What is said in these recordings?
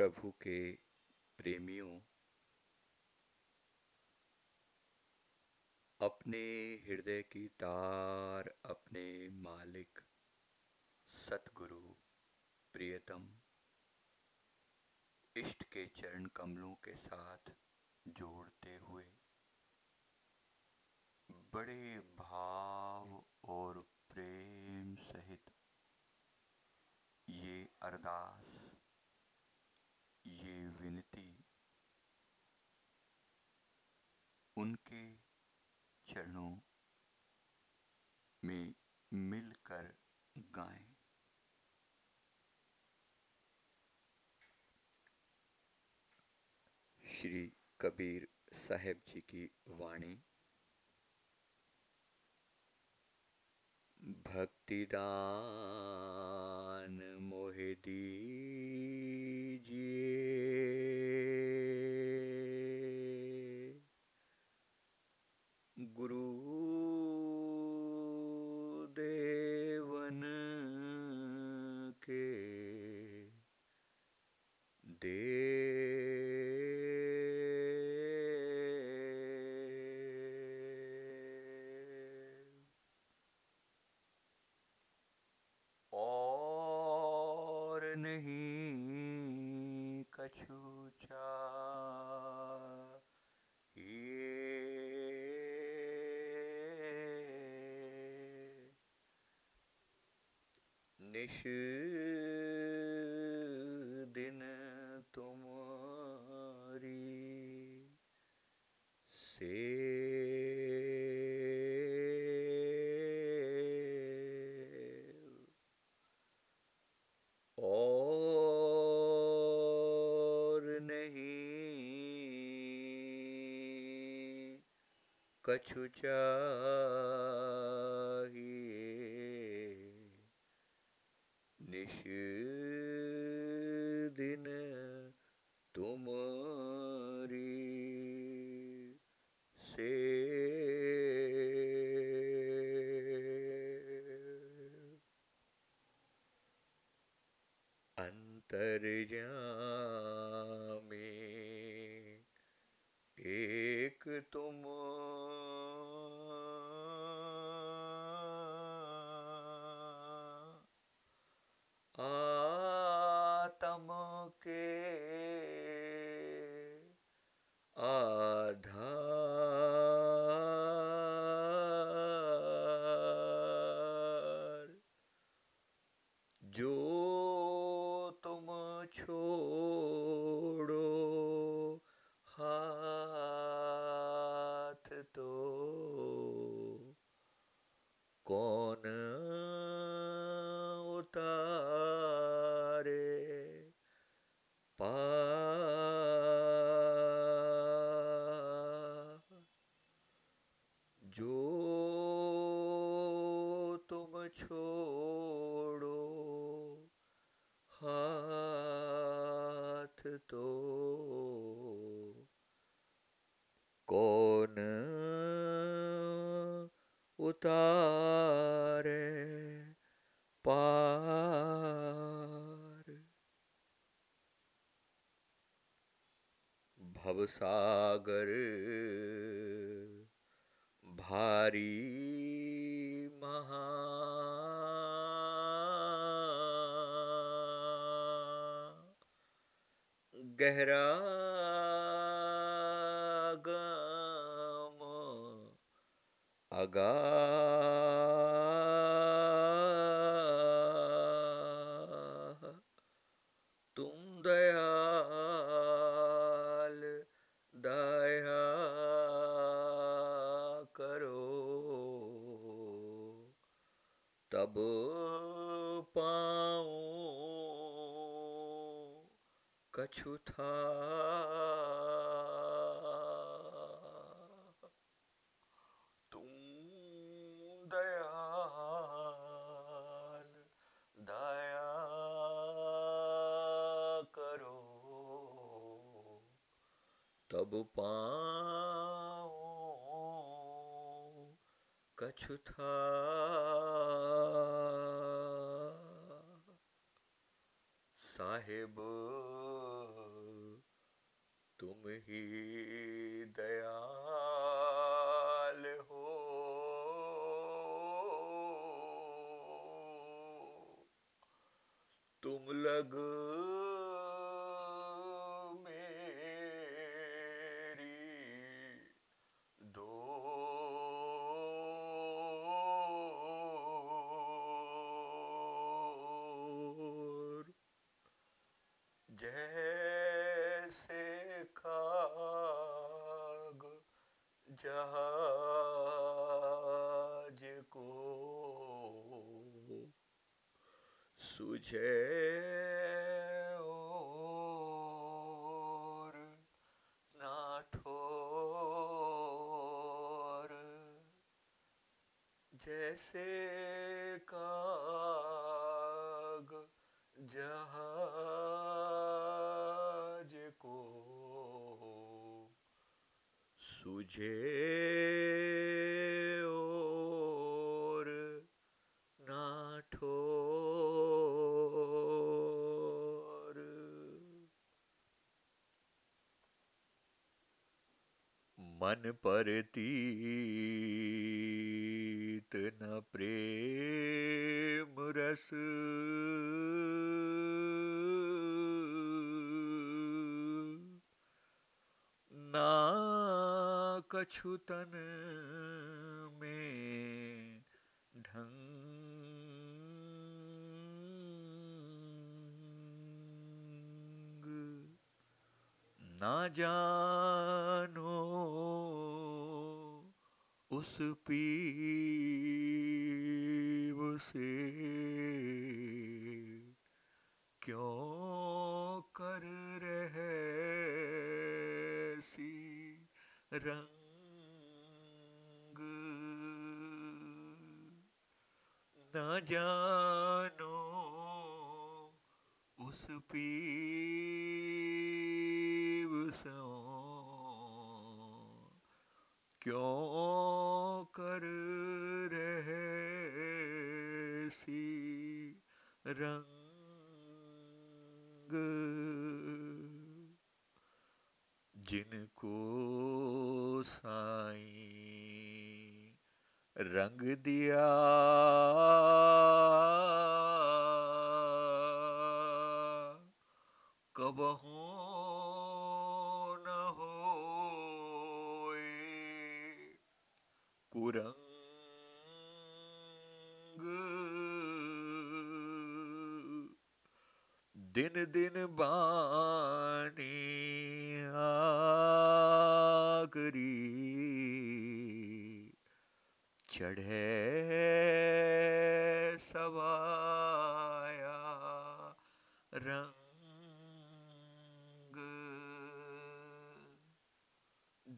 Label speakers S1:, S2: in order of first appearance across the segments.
S1: प्रभु के प्रेमियों, अपने हृदय की तार, अपने मालिक, सतगुरु, प्रियतम, इष्ट के चरण कमलों के साथ जोड़ते हुए, बड़े भाव और प्रेम सहित ये अरदास ये विनती उनके चरणों में मिलकर गाएँ। श्री कबीर साहेब जी की वाणी। भक्तिदान मोहे दीजिए गुरु देवन के दे नहीं कछु निश दिन तुम्हारी से कछु चाहिए निश दिन तुम्हारी से। में उतारे पार? भवसागर भारी अगा तुम दयाल दया करो तब पाऊँ कछु था तब पाओ कछु था। साहेब तुम ही दयाल हो। तुम लग सुझे और नाठोर जैसे काग जहाज़ को और मन पर तीत न प्रेम रस। ना कछुतन में ढंग। ना जानो उस पीब से क्यों कर रहे सी रंग? न जानो उस पीब सो क्यों कर रहे सी रंग जिनको साई रंग दिया कब दिन दिन बानी आगरी चढ़े सवाया रंग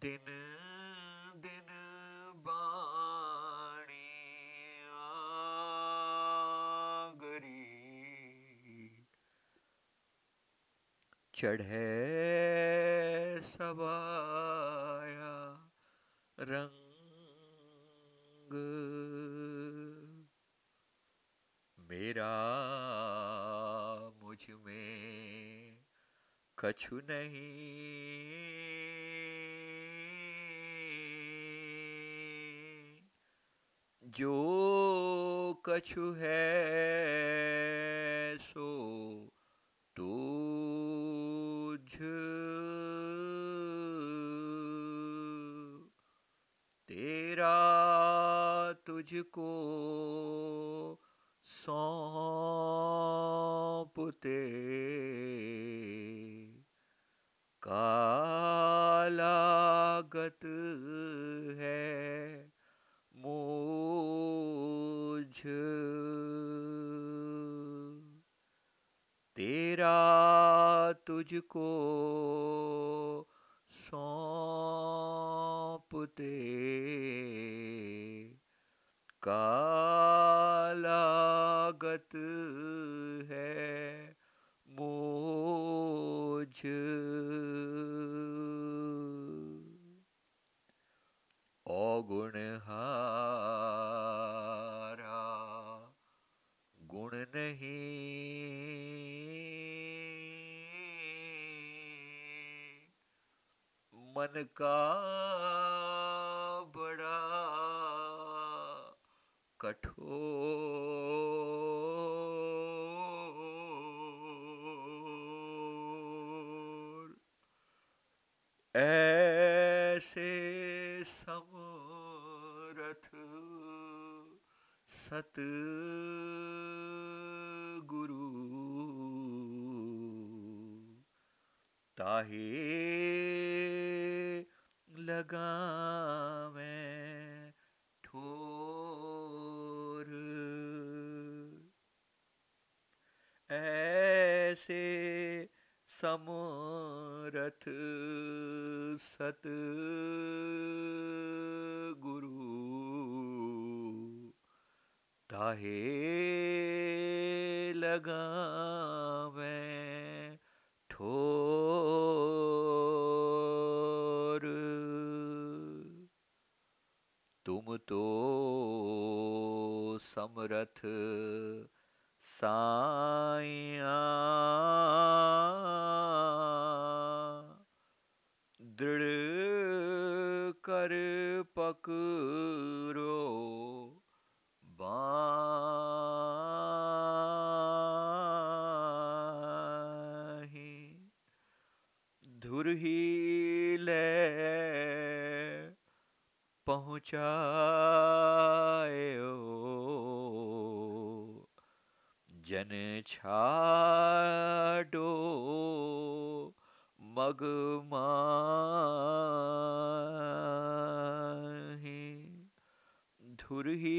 S1: दिन चढ़े सवाया रंग। मेरा मुझमें कछु नहीं। जो कछु है सो तुझ तेरा तुझको सौंपते। कालागत है मुझ। तेरा तुझको सौंपते। कालागत है मोझ औगुण हारा गुण नहीं मन का कठोर ऐसे समरथ सत गुरु ताहे लगा मैं ठोर ऐसे समरथ सत गुरु ताहे लगा मैं ठोर। तुम तो समरथ साया दृढ़ कर पकड़ो बाही धुर ही ले जन छाडो मगमाही धुर ही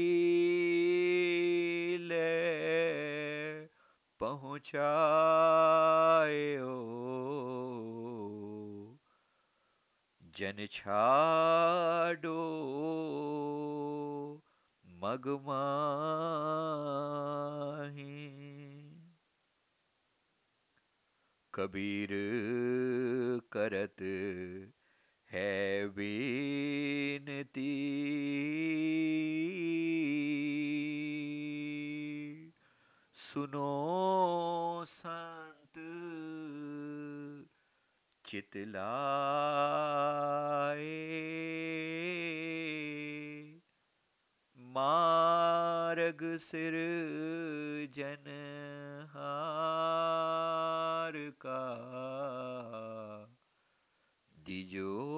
S1: ले पहुँचायो। जन छाडो मगमाही। कबीर करत है बीनती सुनो संत चितलाए। मार्ग सिर जन हार का। दिजो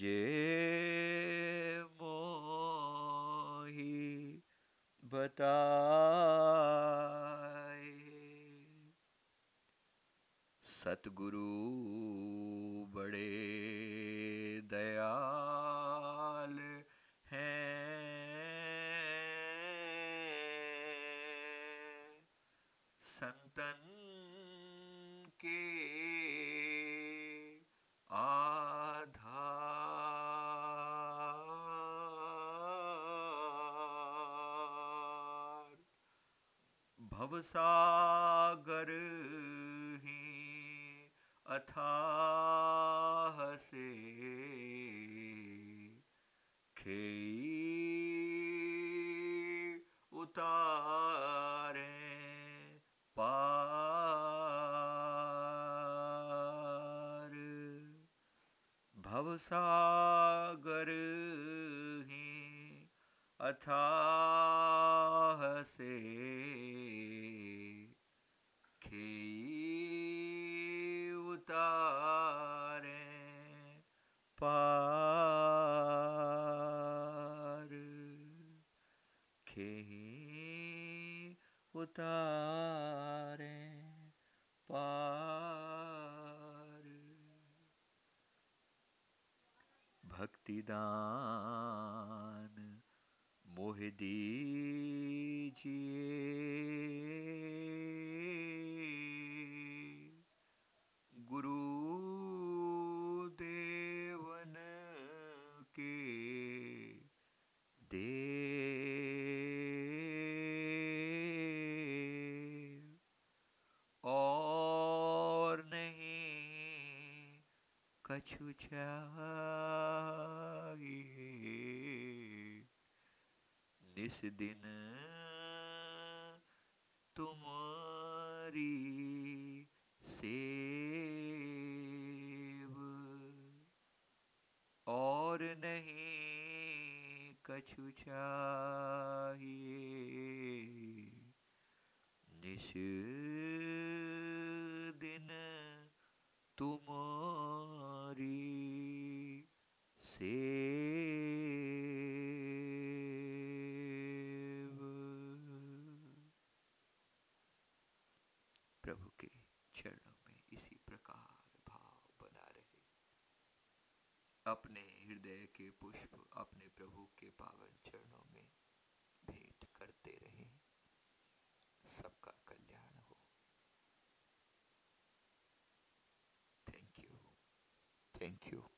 S1: दीजे मोही बताए सतगुरु भवसागर ही अथाह से खेई उतारे पार। भवसागर ही अथाह से खेई उतारे पार। खेई उतारे पार। भक्तिदान मोह दीजिए। कछु निस दिन तुम्हारी सेव और नहीं कछु चाहिए निश दिन तुम्हारी सेव प्रभु के चरणों में इसी प्रकार भाव बना रहे अपने हृदय के पुष्प अपने प्रभु के पावन चरणों में भेंट करते रहे। सबका कल्याण हो। Thank you thank you